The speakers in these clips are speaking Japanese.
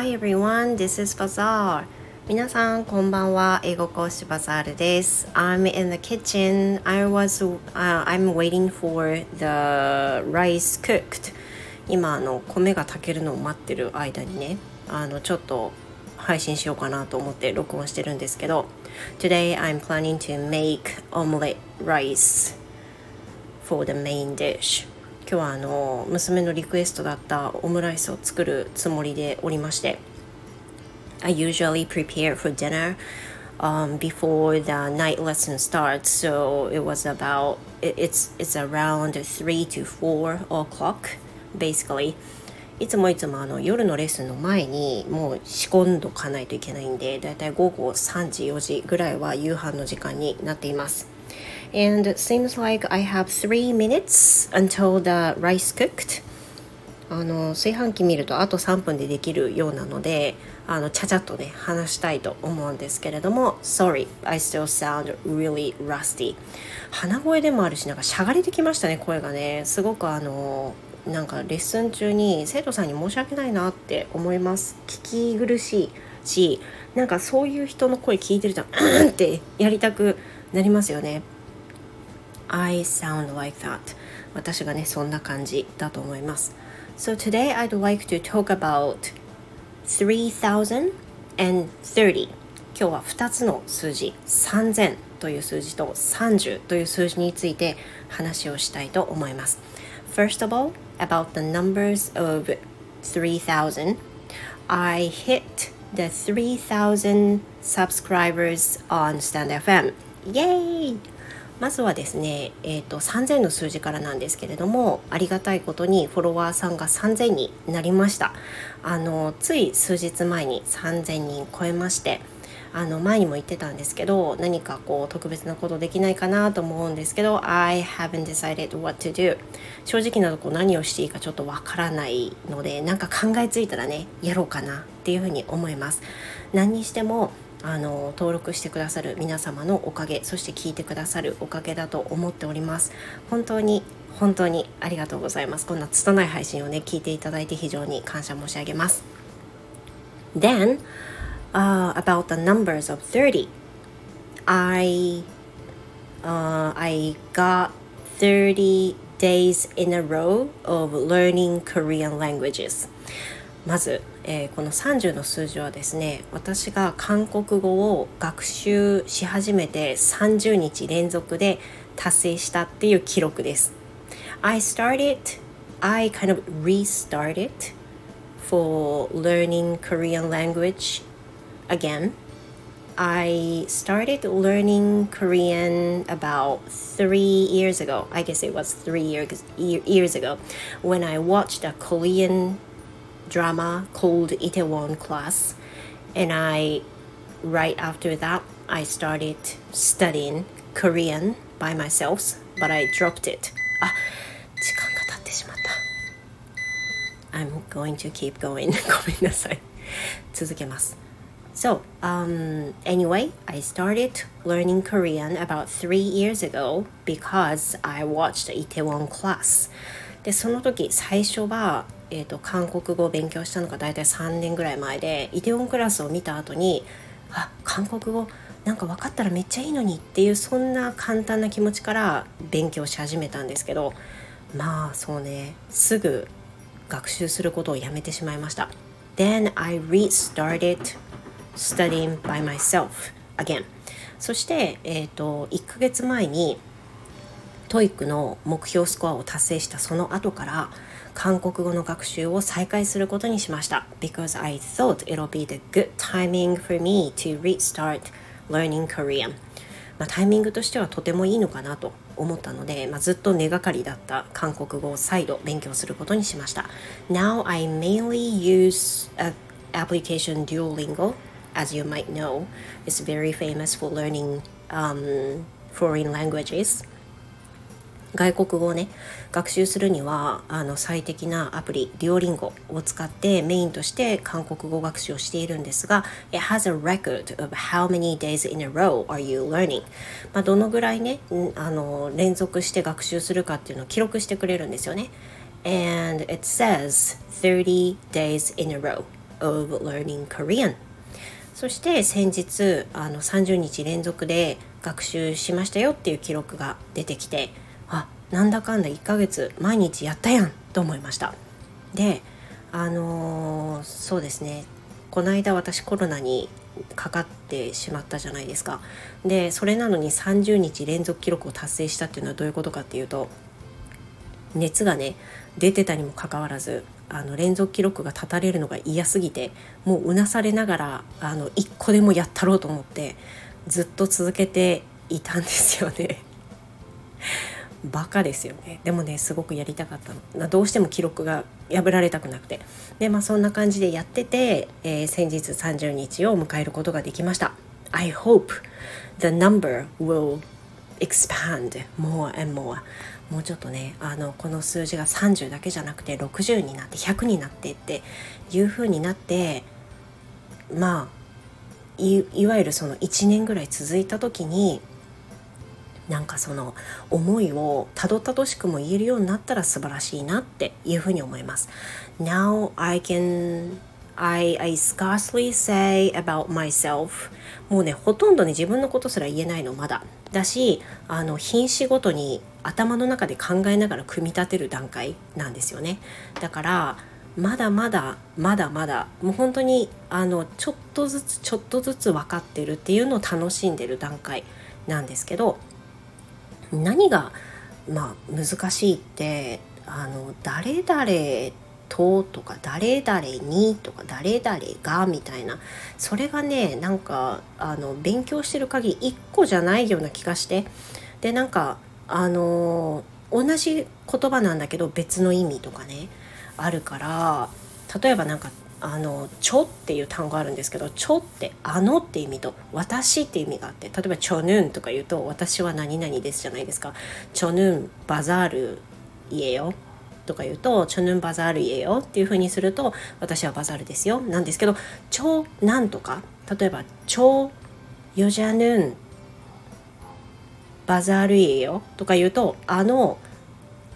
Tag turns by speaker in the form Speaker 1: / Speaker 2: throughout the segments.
Speaker 1: Hi everyone, this is Bazaar. 皆さんこんばんは。英語講師バザールです。I'm in the kitchen. I was、uh, I'm waiting for the rice cooked. 今あの米が炊けるのを待ってる間にね、あのちょっと配信しようかなと思って録音してるんですけど、Today I'm planning to make omelette rice for the main dish. 今日はあの娘のリクエストだったオムライスを作るつもりでおりまして I usually prepare for dinner um, before the night lesson starts so it was about it's it's around 3 to 4 o'clock basically いつもいつもあの夜のレッスンの前にもう仕込んどかないといけないんでだいたい午後3時4時ぐらいは夕飯の時間になっています and it seems like I have three minutes until the rice cooked. あの炊飯器見るとあと3分でできるようなのであのちゃちゃっとね話したいと思うんですけれども Sorry, I still sound really rusty. 鼻声でもあるしなんかしゃがれてきましたね声がね。すごくあのなんかレッスン中に生徒さんに申し訳ないなって思います。聞き苦しいしなんかそういう人の声聞いてるとうんってやりたくなりますよね。I sound like that 私がねそんな感じだと思います So today I'd like to talk about 3030今日は2つの数字3000という数字と30という数字について話をしたいと思います First of all about the numbers of 3000 I hit the 3000 subscribers on StandFM Yay! まずはですね、えーと、3000の数字からなんですけれどもありがたいことにフォロワーさんが3000になりました。あのつい数日前に3000人超えましてあの前にも言ってたんですけど何かこう特別なことできないかなと思うんですけど I haven't decided what to do 正直なとこ何をしていいかちょっとわからないのでなんか考えついたらねやろうかなっていうふうに思います。何にしてもあの登録してくださる皆様のおかげそして聞いてくださるおかげだと思っております。本当に本当にありがとうございます。こんな拙い配信をね聞いていただいて非常に感謝申し上げます。Then、uh, about the numbers of 30 I uh, I got 30 days in a row of learning Korean languages. まず、えー、この30の数字はですね私が韓国語を学習し始めて30日連続で達成したっていう記録です I started I kind of restarted for learning Korean language again I started learning Korean about three years ago. I guess it was three years years ago when I watched a Korean drama called Itaewon Class, and I right after that I started studying Korean by myself, but I dropped it. あ、時間が経ってしまった。I'm going to keep going. ごめんなさい。続けます。So, um, anyway, I started learning Korean about three years ago because I watched Itaewon Class. で、その時最初は えーと、韓国語を勉強したのが大体3年ぐらい前でイテウォンクラスを見た後にあ韓国語なんか分かったらめっちゃいいのにっていうそんな簡単な気持ちから勉強し始めたんですけどまあそうねすぐ学習することをやめてしまいました。Then I restarted studying by myself again. そして、えーと、と1ヶ月前に TOEIC の目標スコアを達成したその後から韓国語の学習を再開することにしました because I thought it'll be the good timing for me to restart learning Korean まあ、タイミングとしてはとてもいいのかなと思ったので、まあ、ずっと根がかりだった韓国語を再度勉強することにしました Now I mainly use a application Duolingo as you might know it's very famous for learning um, foreign languages 外国語をね学習するにはあの最適なアプリデュオリンゴを使ってメインとして韓国語学習をしているんですが It has a record of how many days in a row are you learning. まあ、どのぐらいねあの連続して学習するかっていうのを記録してくれるんですよね。And it says 30 days in a row of learning Korean. そして先日あの30日連続で学習しましたよっていう記録が出てきてなんだかんだ1ヶ月毎日やったやんと思いました。であのー、そうですね。この間私コロナにかかってしまったじゃないですか。でそれなのに30日連続記録を達成したっていうのはどういうことかっていうと熱がね出てたにもかかわらずあの連続記録が立たれるのが嫌すぎてもううなされながらあの一個でもやったろうと思ってずっと続けていたんですよね。バカですよね。でもねすごくやりたかったの。どうしても記録が破られたくなくて。でまあそんな感じでやってて、えー、先日30日を迎えることができました。I hope the number will expand more and more. もうちょっとねあのこの数字が30だけじゃなくて60になって100になってっていう風になってまあいいわゆるその1年ぐらい続いた時になんかその思いをたどたどしくも言えるようになったら素晴らしいなっていうふうに思います。Now I can I, I scarcely say about myself. もうねほとんどね自分のことすら言えないのまだ。だしあの品種ごとに頭の中で考えながら組み立てる段階なんですよね。だからまだまだまだまだもう本当にあのちょっとずつちょっとずつ分かってるっていうのを楽しんでる段階なんですけど何がまあ難しいってあの誰々ととか誰々にとか誰々がみたいなそれがねなんかあの勉強してる限り1個じゃないような気がしてでなんかあの同じ言葉なんだけど別の意味とかねあるから例えばなんかあの「ちょ」っていう単語あるんですけど「ちょ」って「あの」って意味と「私」って意味があって例えば「ちょぬん」とか言うと「私は何々です」じゃないですか「ちょぬんバザール言えよ」とか言うと「チョヌンバザールイエよ」っていうふうにすると「私はバザールですよ」なんですけど「チョなんとか」例えば「チョヨジャヌンバザールイエよ」とか言うとあの、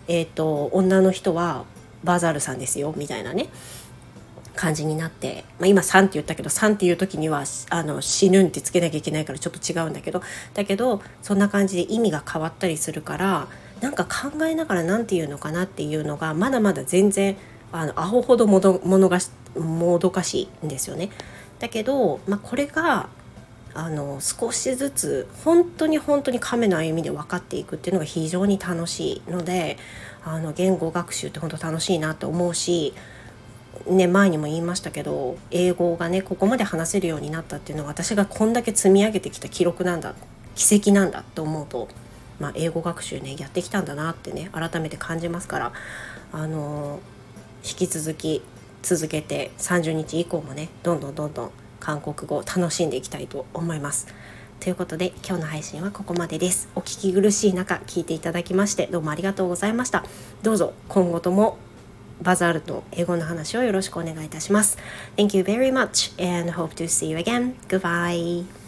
Speaker 1: えーと、女の人はバザールさんですよ。みたいなね。感じになって、まあ、今「3」って言ったけど「3」っていう時にはあの死ぬってつけなきゃいけないからちょっと違うんだけどだけどそんな感じで意味が変わったりするからなんか考えながら何て言うのかなっていうのがまだまだ全然あのアホほどもどものがもどかしいんですよね。だけど、まあ、これがあの少しずつ本当に本当に亀の歩みで分かっていくっていうのが非常に楽しいのであの言語学習って本当楽しいなと思うし、ね、前にも言いましたけど英語がねここまで話せるようになったっていうのは私がこんだけ積み上げてきた記録なんだ奇跡なんだと思うとまあ、英語学習ねやってきたんだなってね改めて感じますからあの引き続き続けて30日以降もねどんどんどんどん韓国語を楽しんでいきたいと思います。ということで今日の配信はここまでです。お聞き苦しい中聞いていただきましてどうもありがとうございました。どうぞ今後ともバザールと英語の話をよろしくお願いいたします。Thank you very much and hope to see you again. Goodbye.